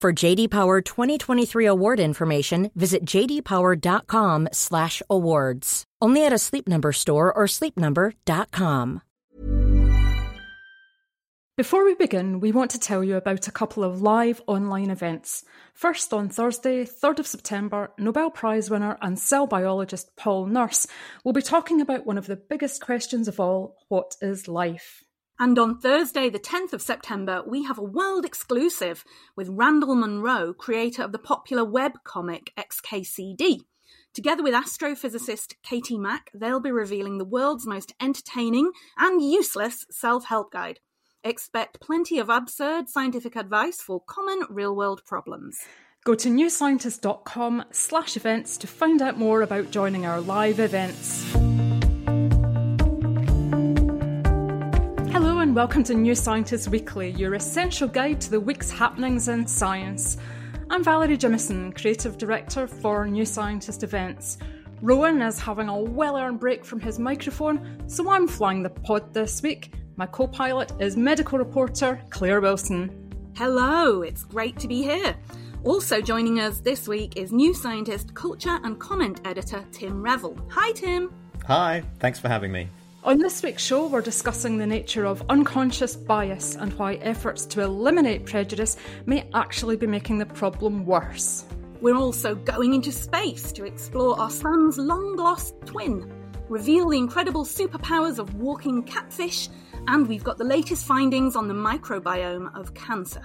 For JD Power 2023 award information, visit jdpower.com/awards. Only at a Sleep Number store or sleepnumber.com. Before we begin, we want to tell you about a couple of live online events. First, on Thursday, 3rd of September, Nobel Prize winner and cell biologist Paul Nurse will be talking about one of the biggest questions of all what is life? And on Thursday, the 10th of September, we have a world exclusive with Randall Munroe, creator of the popular web comic XKCD. Together with astrophysicist Katie Mack, they'll be revealing the world's most entertaining and useless self help guide. Expect plenty of absurd scientific advice for common real world problems. Go to newscientist.com slash events to find out more about joining our live events. And welcome to New Scientist Weekly, your essential guide to the week's happenings in science. I'm Valerie Jamieson, Creative Director for New Scientist Events. Rowan is having a well earned break from his microphone, so I'm flying the pod this week. My co pilot is medical reporter Claire Wilson. Hello, it's great to be here. Also joining us this week is New Scientist culture and comment editor Tim Revell. Hi, Tim. Hi, thanks for having me. On this week's show, we're discussing the nature of unconscious bias and why efforts to eliminate prejudice may actually be making the problem worse. We're also going into space to explore our sun's long lost twin, reveal the incredible superpowers of walking catfish, and we've got the latest findings on the microbiome of cancer.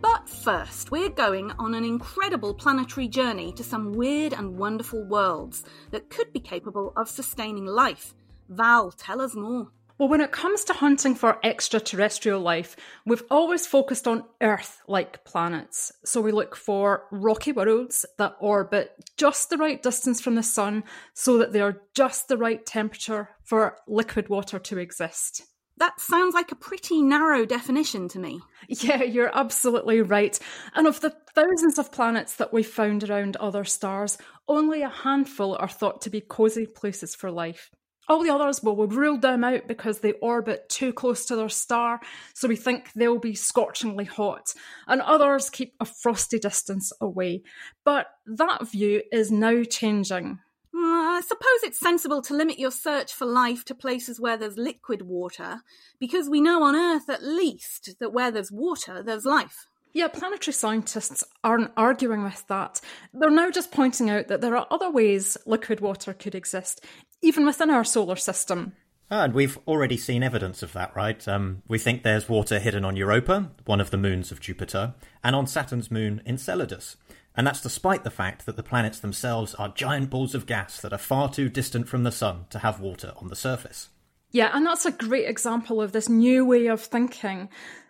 But first, we're going on an incredible planetary journey to some weird and wonderful worlds that could be capable of sustaining life. Val, tell us more. Well, when it comes to hunting for extraterrestrial life, we've always focused on Earth like planets. So we look for rocky worlds that orbit just the right distance from the sun so that they are just the right temperature for liquid water to exist. That sounds like a pretty narrow definition to me. Yeah, you're absolutely right. And of the thousands of planets that we've found around other stars, only a handful are thought to be cosy places for life. All the others, well, we've ruled them out because they orbit too close to their star, so we think they'll be scorchingly hot, and others keep a frosty distance away. But that view is now changing. I suppose it's sensible to limit your search for life to places where there's liquid water, because we know on Earth at least that where there's water, there's life. Yeah, planetary scientists aren't arguing with that. They're now just pointing out that there are other ways liquid water could exist, even within our solar system. Ah, and we've already seen evidence of that, right? Um, we think there's water hidden on Europa, one of the moons of Jupiter, and on Saturn's moon Enceladus. And that's despite the fact that the planets themselves are giant balls of gas that are far too distant from the sun to have water on the surface. Yeah, and that's a great example of this new way of thinking.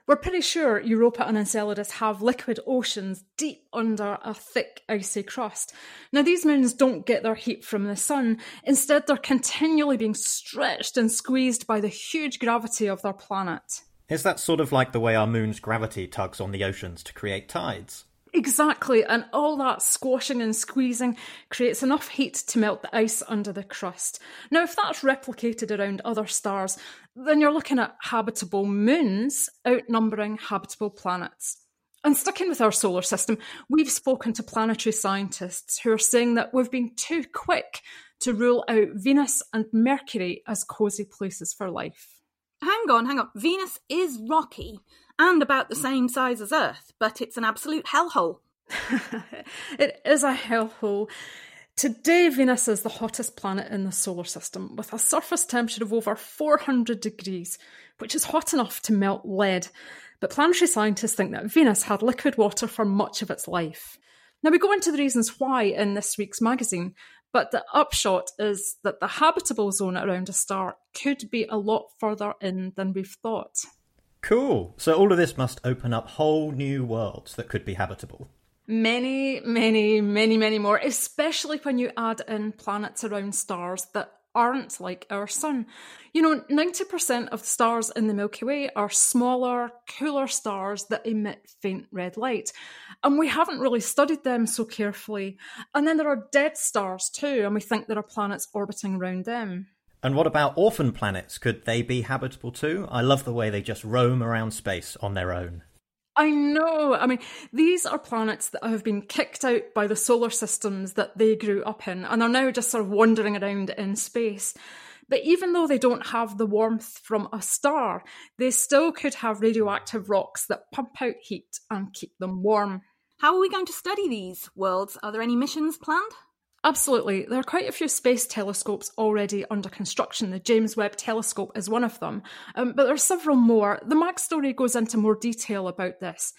We're pretty sure Europa and Enceladus have liquid oceans deep under a thick, icy crust. Now, these moons don't get their heat from the sun. Instead, they're continually being stretched and squeezed by the huge gravity of their planet. Is that sort of like the way our moon's gravity tugs on the oceans to create tides? Exactly, and all that squashing and squeezing creates enough heat to melt the ice under the crust. Now, if that's replicated around other stars, then you're looking at habitable moons outnumbering habitable planets. And sticking with our solar system, we've spoken to planetary scientists who are saying that we've been too quick to rule out Venus and Mercury as cosy places for life. Hang on, hang on. Venus is rocky, and about the same size as Earth, but it's an absolute hellhole. it is a hellhole. Today, Venus is the hottest planet in the solar system, with a surface temperature of over 400 degrees, which is hot enough to melt lead. But planetary scientists think that Venus had liquid water for much of its life. Now, we go into the reasons why in this week's magazine, but the upshot is that the habitable zone around a star could be a lot further in than we've thought. Cool. So, all of this must open up whole new worlds that could be habitable. Many, many, many, many more, especially when you add in planets around stars that aren't like our sun. You know, 90% of the stars in the Milky Way are smaller, cooler stars that emit faint red light. And we haven't really studied them so carefully. And then there are dead stars too, and we think there are planets orbiting around them. And what about orphan planets? Could they be habitable too? I love the way they just roam around space on their own. I know. I mean, these are planets that have been kicked out by the solar systems that they grew up in and are now just sort of wandering around in space. But even though they don't have the warmth from a star, they still could have radioactive rocks that pump out heat and keep them warm. How are we going to study these worlds? Are there any missions planned? Absolutely. There are quite a few space telescopes already under construction. The James Webb Telescope is one of them, um, but there are several more. The Mag story goes into more detail about this.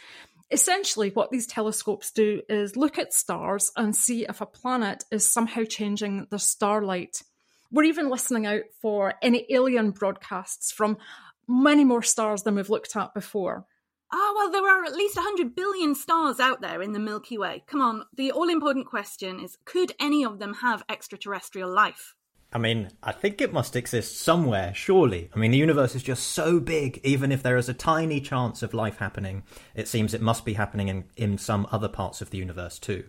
Essentially, what these telescopes do is look at stars and see if a planet is somehow changing the starlight. We're even listening out for any alien broadcasts from many more stars than we've looked at before. Ah, well, there are at least 100 billion stars out there in the Milky Way. Come on, the all important question is could any of them have extraterrestrial life? I mean, I think it must exist somewhere, surely. I mean, the universe is just so big, even if there is a tiny chance of life happening, it seems it must be happening in, in some other parts of the universe too.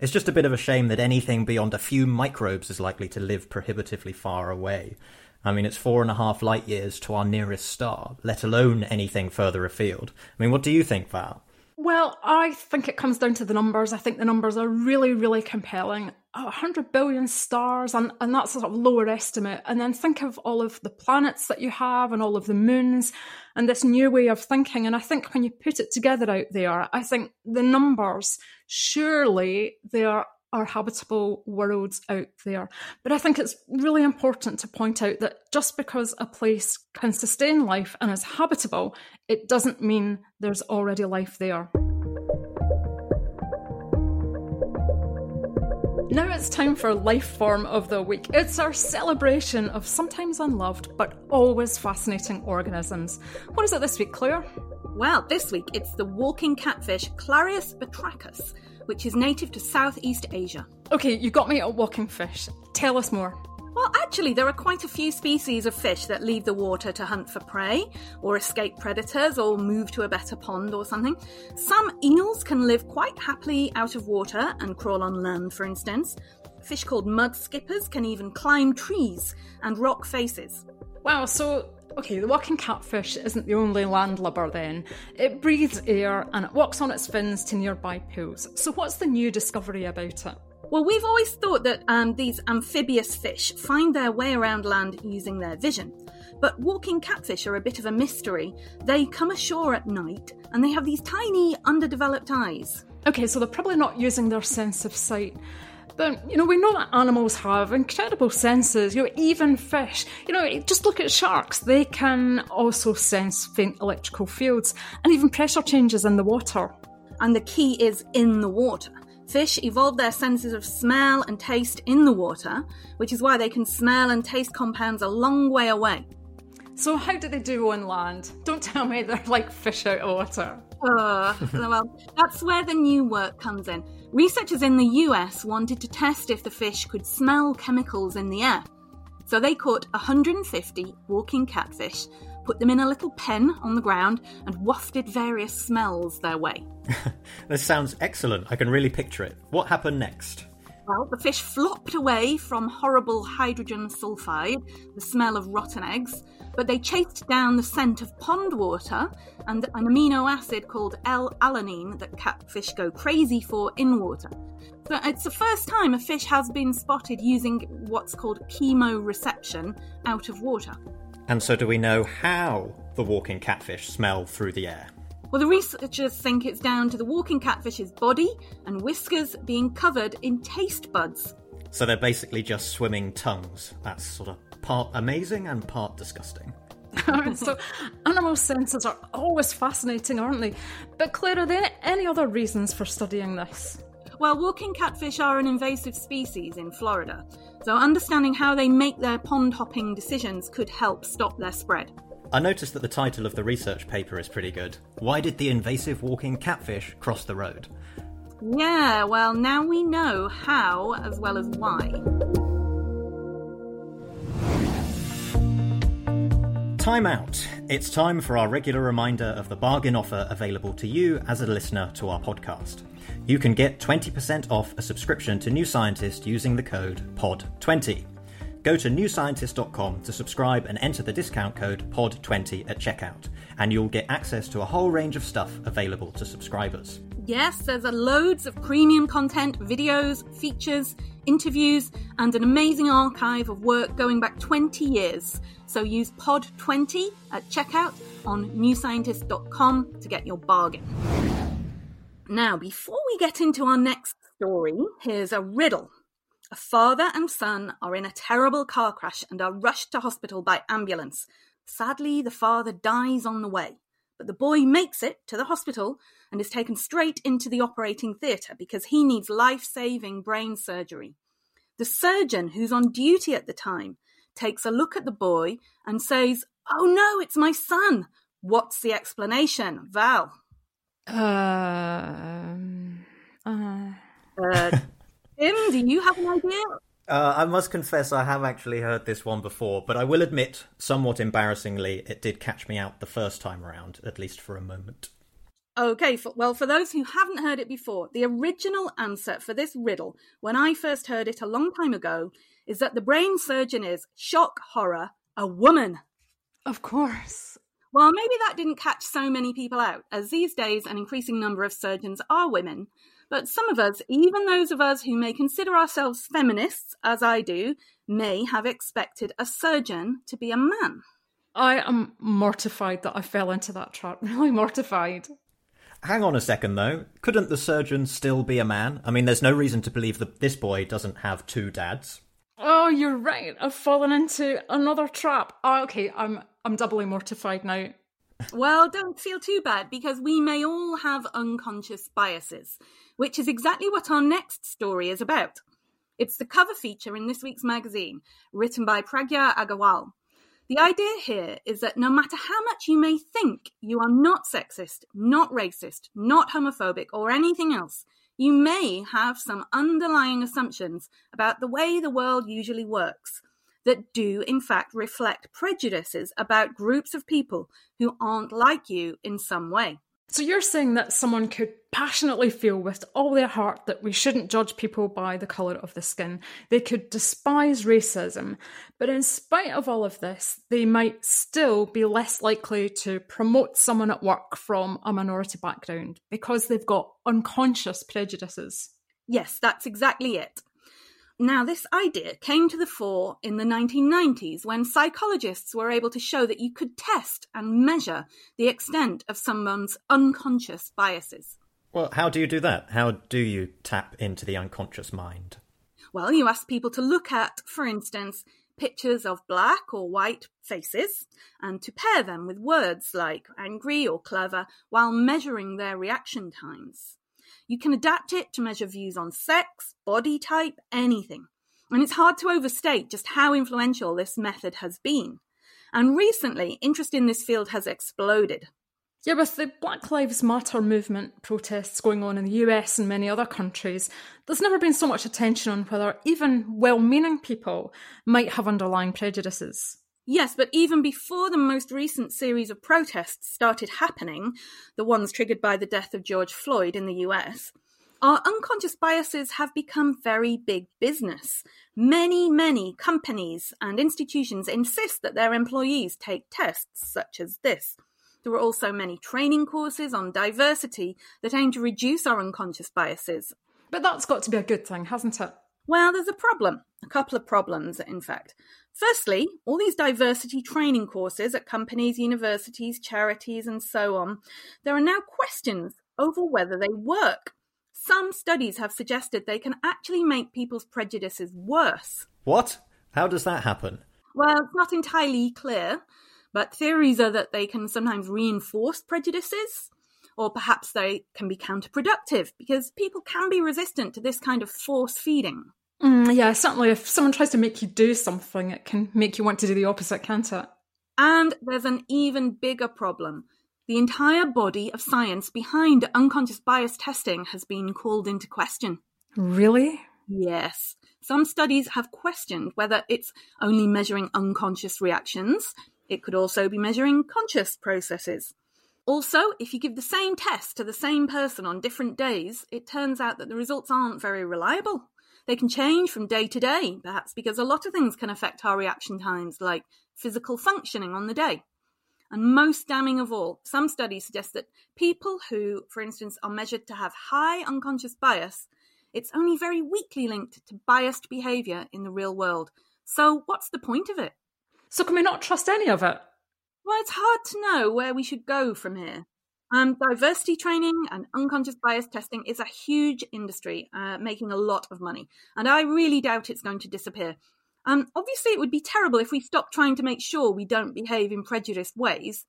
It's just a bit of a shame that anything beyond a few microbes is likely to live prohibitively far away. I mean, it's four and a half light years to our nearest star, let alone anything further afield. I mean, what do you think, Val? Well, I think it comes down to the numbers. I think the numbers are really, really compelling. 100 billion stars, and, and that's a sort of lower estimate. And then think of all of the planets that you have and all of the moons and this new way of thinking. And I think when you put it together out there, I think the numbers, surely they are are habitable worlds out there. But I think it's really important to point out that just because a place can sustain life and is habitable, it doesn't mean there's already life there. Now it's time for Life Form of the Week. It's our celebration of sometimes unloved but always fascinating organisms. What is it this week, Claire? Well, this week it's the walking catfish Clarias batrachus which is native to Southeast Asia. Okay, you got me at walking fish. Tell us more. Well, actually, there are quite a few species of fish that leave the water to hunt for prey, or escape predators, or move to a better pond or something. Some eels can live quite happily out of water and crawl on land, for instance. Fish called mud skippers can even climb trees and rock faces. Wow, so Okay, the walking catfish isn't the only landlubber then. It breathes air and it walks on its fins to nearby pools. So, what's the new discovery about it? Well, we've always thought that um, these amphibious fish find their way around land using their vision. But walking catfish are a bit of a mystery. They come ashore at night and they have these tiny, underdeveloped eyes. Okay, so they're probably not using their sense of sight. But, you know, we know that animals have incredible senses, you know, even fish. You know, just look at sharks. They can also sense faint electrical fields and even pressure changes in the water. And the key is in the water. Fish evolve their senses of smell and taste in the water, which is why they can smell and taste compounds a long way away. So, how do they do on land? Don't tell me they're like fish out of water. Uh, well, that's where the new work comes in. Researchers in the US wanted to test if the fish could smell chemicals in the air. So they caught 150 walking catfish, put them in a little pen on the ground, and wafted various smells their way. this sounds excellent. I can really picture it. What happened next? Well, the fish flopped away from horrible hydrogen sulfide, the smell of rotten eggs, but they chased down the scent of pond water and an amino acid called L-alanine that catfish go crazy for in water. So it's the first time a fish has been spotted using what's called chemoreception out of water. And so, do we know how the walking catfish smell through the air? Well, the researchers think it's down to the walking catfish's body and whiskers being covered in taste buds. So they're basically just swimming tongues. That's sort of part amazing and part disgusting. so animal senses are always fascinating, aren't they? But Claire, are there any other reasons for studying this? Well, walking catfish are an invasive species in Florida, so understanding how they make their pond hopping decisions could help stop their spread. I noticed that the title of the research paper is pretty good. Why did the invasive walking catfish cross the road? Yeah, well, now we know how as well as why. Time out. It's time for our regular reminder of the bargain offer available to you as a listener to our podcast. You can get 20% off a subscription to New Scientist using the code POD20. Go to newscientist.com to subscribe and enter the discount code POD20 at checkout, and you'll get access to a whole range of stuff available to subscribers. Yes, there's loads of premium content, videos, features, interviews, and an amazing archive of work going back 20 years. So use POD20 at checkout on newscientist.com to get your bargain. Now, before we get into our next story, here's a riddle. A father and son are in a terrible car crash and are rushed to hospital by ambulance. Sadly, the father dies on the way, but the boy makes it to the hospital and is taken straight into the operating theatre because he needs life saving brain surgery. The surgeon, who's on duty at the time, takes a look at the boy and says, Oh no, it's my son. What's the explanation, Val? Um, uh... Uh, Tim, do you have an idea? Uh, I must confess, I have actually heard this one before, but I will admit, somewhat embarrassingly, it did catch me out the first time around, at least for a moment. Okay, for, well, for those who haven't heard it before, the original answer for this riddle, when I first heard it a long time ago, is that the brain surgeon is shock horror, a woman. Of course. Well, maybe that didn't catch so many people out, as these days an increasing number of surgeons are women. But some of us, even those of us who may consider ourselves feminists, as I do, may have expected a surgeon to be a man. I am mortified that I fell into that trap. Really mortified. Hang on a second, though. Couldn't the surgeon still be a man? I mean, there's no reason to believe that this boy doesn't have two dads. Oh, you're right. I've fallen into another trap. Oh, okay, I'm I'm doubly mortified now. well, don't feel too bad because we may all have unconscious biases, which is exactly what our next story is about. It's the cover feature in this week's magazine, written by Pragya Agarwal. The idea here is that no matter how much you may think you are not sexist, not racist, not homophobic, or anything else, you may have some underlying assumptions about the way the world usually works that do, in fact, reflect prejudices about groups of people who aren't like you in some way. So you're saying that someone could passionately feel with all their heart that we shouldn't judge people by the colour of the skin. They could despise racism, but in spite of all of this, they might still be less likely to promote someone at work from a minority background because they've got unconscious prejudices. Yes, that's exactly it. Now, this idea came to the fore in the 1990s when psychologists were able to show that you could test and measure the extent of someone's unconscious biases. Well, how do you do that? How do you tap into the unconscious mind? Well, you ask people to look at, for instance, pictures of black or white faces and to pair them with words like angry or clever while measuring their reaction times. You can adapt it to measure views on sex, body type, anything. And it's hard to overstate just how influential this method has been. And recently, interest in this field has exploded. Yeah, with the Black Lives Matter movement protests going on in the US and many other countries, there's never been so much attention on whether even well meaning people might have underlying prejudices. Yes, but even before the most recent series of protests started happening, the ones triggered by the death of George Floyd in the US, our unconscious biases have become very big business. Many, many companies and institutions insist that their employees take tests such as this. There are also many training courses on diversity that aim to reduce our unconscious biases. But that's got to be a good thing, hasn't it? Well, there's a problem, a couple of problems, in fact. Firstly, all these diversity training courses at companies, universities, charities, and so on, there are now questions over whether they work. Some studies have suggested they can actually make people's prejudices worse. What? How does that happen? Well, it's not entirely clear, but theories are that they can sometimes reinforce prejudices, or perhaps they can be counterproductive because people can be resistant to this kind of force feeding. Mm, yeah, certainly if someone tries to make you do something, it can make you want to do the opposite, can't it? And there's an even bigger problem. The entire body of science behind unconscious bias testing has been called into question. Really? Yes. Some studies have questioned whether it's only measuring unconscious reactions. It could also be measuring conscious processes. Also, if you give the same test to the same person on different days, it turns out that the results aren't very reliable. They can change from day to day, perhaps because a lot of things can affect our reaction times, like physical functioning on the day. And most damning of all, some studies suggest that people who, for instance, are measured to have high unconscious bias, it's only very weakly linked to biased behaviour in the real world. So, what's the point of it? So, can we not trust any of it? Well, it's hard to know where we should go from here. Um, diversity training and unconscious bias testing is a huge industry, uh, making a lot of money, and I really doubt it's going to disappear. Um, obviously, it would be terrible if we stopped trying to make sure we don't behave in prejudiced ways,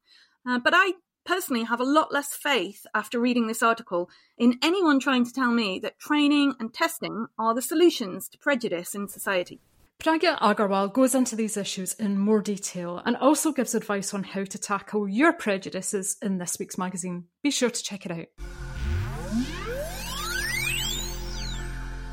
uh, but I personally have a lot less faith after reading this article in anyone trying to tell me that training and testing are the solutions to prejudice in society. Pragya Agarwal goes into these issues in more detail and also gives advice on how to tackle your prejudices in this week's magazine. Be sure to check it out.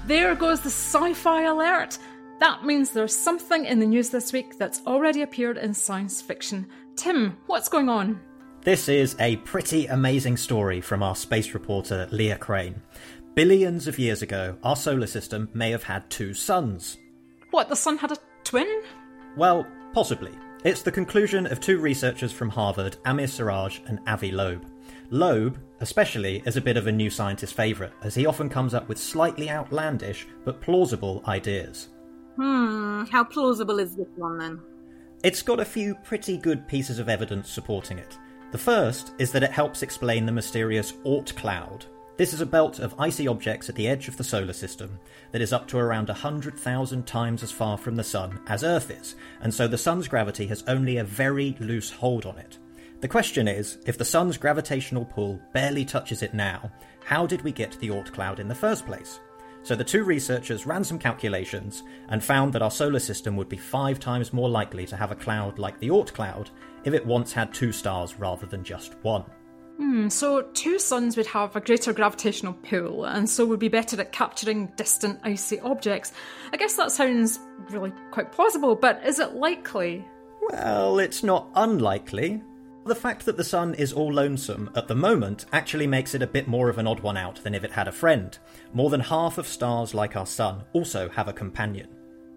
There goes the sci fi alert. That means there's something in the news this week that's already appeared in science fiction. Tim, what's going on? This is a pretty amazing story from our space reporter Leah Crane. Billions of years ago, our solar system may have had two suns. What, the sun had a twin? Well, possibly. It's the conclusion of two researchers from Harvard, Amir Siraj and Avi Loeb. Loeb, especially, is a bit of a new scientist favourite, as he often comes up with slightly outlandish but plausible ideas. Hmm, how plausible is this one then? It's got a few pretty good pieces of evidence supporting it. The first is that it helps explain the mysterious Oort cloud, this is a belt of icy objects at the edge of the solar system that is up to around 100,000 times as far from the Sun as Earth is, and so the Sun's gravity has only a very loose hold on it. The question is if the Sun's gravitational pull barely touches it now, how did we get the Oort cloud in the first place? So the two researchers ran some calculations and found that our solar system would be five times more likely to have a cloud like the Oort cloud if it once had two stars rather than just one. Hmm, so two suns would have a greater gravitational pull and so would be better at capturing distant icy objects. I guess that sounds really quite plausible, but is it likely? Well, it's not unlikely. The fact that the sun is all lonesome at the moment actually makes it a bit more of an odd one out than if it had a friend. More than half of stars like our sun also have a companion.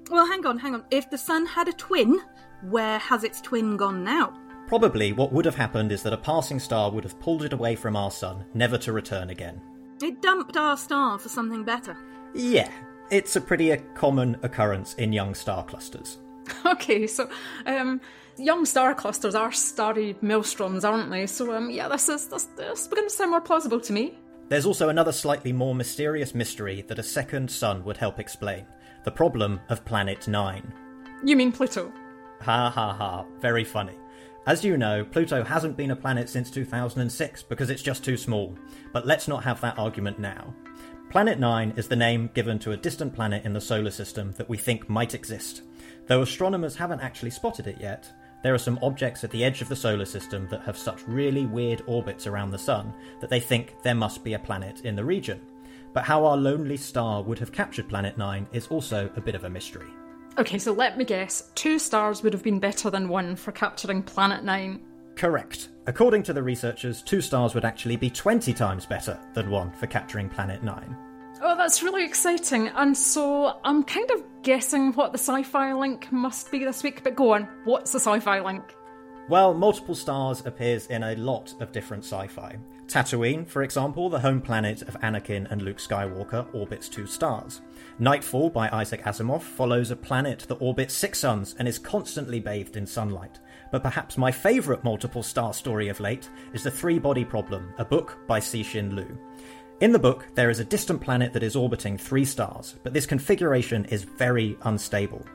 Well, hang on, hang on. If the sun had a twin, where has its twin gone now? Probably what would have happened is that a passing star would have pulled it away from our sun, never to return again. It dumped our star for something better. Yeah, it's a pretty common occurrence in young star clusters. Okay, so um, young star clusters are starry maelstroms, aren't they? So um, yeah, this is this, this begins to sound more plausible to me. There's also another slightly more mysterious mystery that a second sun would help explain: the problem of Planet Nine. You mean Pluto? Ha ha ha! Very funny. As you know, Pluto hasn't been a planet since 2006 because it's just too small, but let's not have that argument now. Planet 9 is the name given to a distant planet in the solar system that we think might exist. Though astronomers haven't actually spotted it yet, there are some objects at the edge of the solar system that have such really weird orbits around the Sun that they think there must be a planet in the region. But how our lonely star would have captured Planet 9 is also a bit of a mystery. Okay, so let me guess. Two stars would have been better than one for capturing Planet 9. Correct. According to the researchers, two stars would actually be 20 times better than one for capturing Planet 9. Oh, that's really exciting. And so I'm kind of guessing what the sci fi link must be this week, but go on, what's the sci fi link? Well, multiple stars appears in a lot of different sci fi. Tatooine, for example, the home planet of Anakin and Luke Skywalker, orbits two stars. Nightfall by Isaac Asimov follows a planet that orbits six suns and is constantly bathed in sunlight. But perhaps my favourite multiple star story of late is The Three Body Problem, a book by Cixin Liu. In the book, there is a distant planet that is orbiting three stars, but this configuration is very unstable.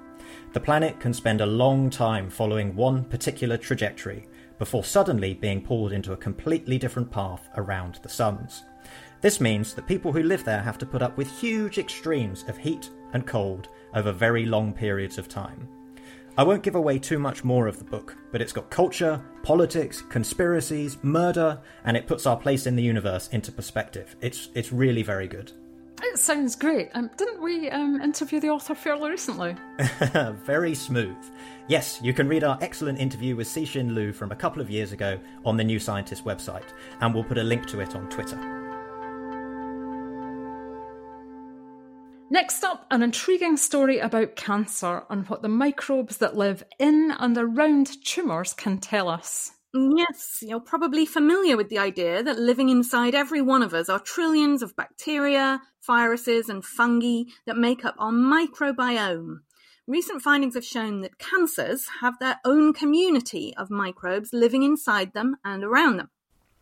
The planet can spend a long time following one particular trajectory before suddenly being pulled into a completely different path around the suns. This means that people who live there have to put up with huge extremes of heat and cold over very long periods of time. I won't give away too much more of the book, but it's got culture, politics, conspiracies, murder, and it puts our place in the universe into perspective. It's it's really very good. It sounds great. Um, didn't we um, interview the author fairly recently? very smooth. Yes, you can read our excellent interview with Cixin Liu from a couple of years ago on the New Scientist website, and we'll put a link to it on Twitter. Next up, an intriguing story about cancer and what the microbes that live in and around tumours can tell us. Yes, you're probably familiar with the idea that living inside every one of us are trillions of bacteria, viruses, and fungi that make up our microbiome. Recent findings have shown that cancers have their own community of microbes living inside them and around them.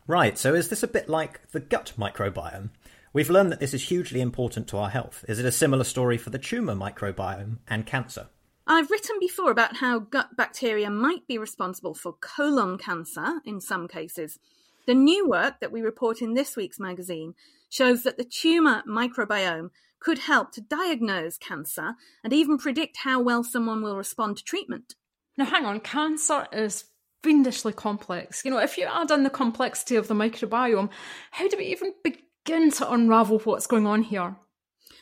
Right, so is this a bit like the gut microbiome? We've learned that this is hugely important to our health. Is it a similar story for the tumour microbiome and cancer? I've written before about how gut bacteria might be responsible for colon cancer in some cases. The new work that we report in this week's magazine shows that the tumour microbiome could help to diagnose cancer and even predict how well someone will respond to treatment. Now, hang on, cancer is fiendishly complex. You know, if you add in the complexity of the microbiome, how do we even begin? Begin to unravel what's going on here?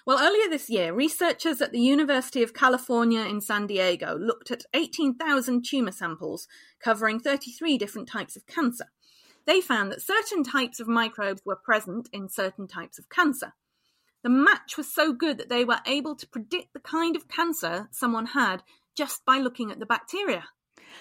Well, earlier this year, researchers at the University of California in San Diego looked at 18,000 tumour samples covering 33 different types of cancer. They found that certain types of microbes were present in certain types of cancer. The match was so good that they were able to predict the kind of cancer someone had just by looking at the bacteria.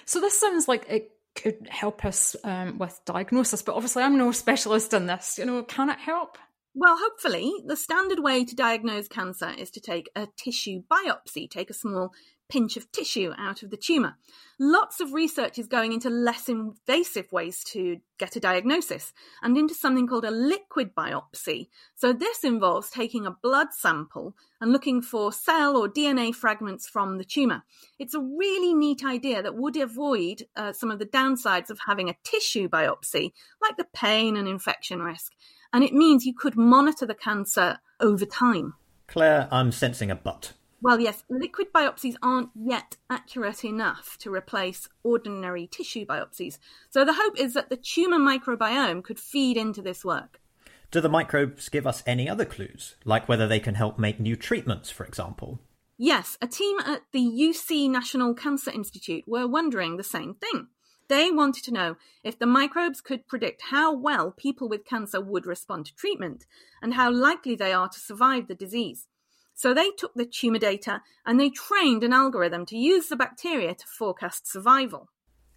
So, this sounds like it could help us um, with diagnosis. But obviously, I'm no specialist in this. You know, can it help? Well, hopefully, the standard way to diagnose cancer is to take a tissue biopsy, take a small pinch of tissue out of the tumour. Lots of research is going into less invasive ways to get a diagnosis and into something called a liquid biopsy. So, this involves taking a blood sample and looking for cell or DNA fragments from the tumour. It's a really neat idea that would avoid uh, some of the downsides of having a tissue biopsy, like the pain and infection risk. And it means you could monitor the cancer over time. Claire, I'm sensing a but. Well, yes, liquid biopsies aren't yet accurate enough to replace ordinary tissue biopsies. So the hope is that the tumour microbiome could feed into this work. Do the microbes give us any other clues, like whether they can help make new treatments, for example? Yes, a team at the US National Cancer Institute were wondering the same thing. They wanted to know if the microbes could predict how well people with cancer would respond to treatment and how likely they are to survive the disease. So they took the tumour data and they trained an algorithm to use the bacteria to forecast survival.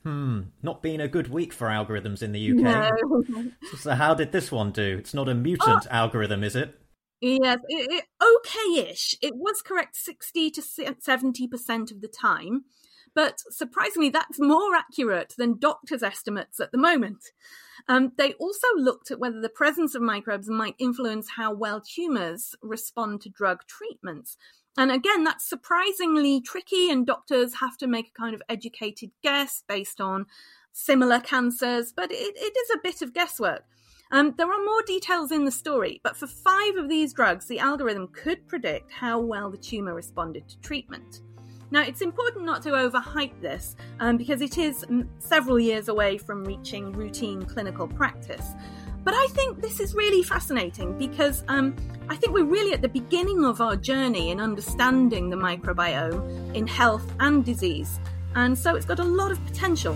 Hmm, not been a good week for algorithms in the UK. No. so how did this one do? It's not a mutant oh. algorithm, is it? Yes, it, it, okay-ish. It was correct 60 to 70% of the time. But surprisingly, that's more accurate than doctors' estimates at the moment. Um, they also looked at whether the presence of microbes might influence how well tumours respond to drug treatments. And again, that's surprisingly tricky, and doctors have to make a kind of educated guess based on similar cancers, but it, it is a bit of guesswork. Um, there are more details in the story, but for five of these drugs, the algorithm could predict how well the tumour responded to treatment. Now, it's important not to overhype this um, because it is several years away from reaching routine clinical practice. But I think this is really fascinating because um, I think we're really at the beginning of our journey in understanding the microbiome in health and disease. And so it's got a lot of potential.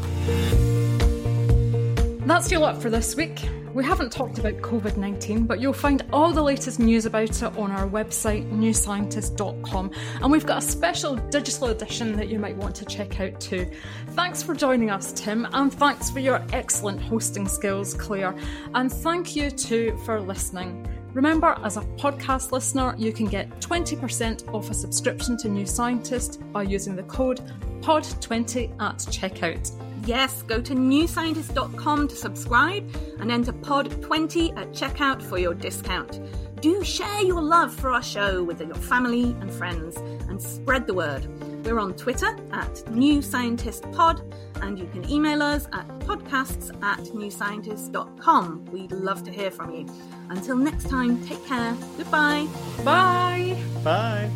That's your lot for this week. We haven't talked about COVID 19, but you'll find all the latest news about it on our website, newscientist.com, and we've got a special digital edition that you might want to check out too. Thanks for joining us, Tim, and thanks for your excellent hosting skills, Claire, and thank you too for listening. Remember, as a podcast listener, you can get 20% off a subscription to New Scientist by using the code POD20 at checkout. Yes, go to newscientist.com to subscribe and enter POD20 at checkout for your discount. Do share your love for our show with your family and friends and spread the word. We're on Twitter at New Scientist Pod, and you can email us at podcasts at newscientist.com. We'd love to hear from you. Until next time, take care. Goodbye. Bye. Bye.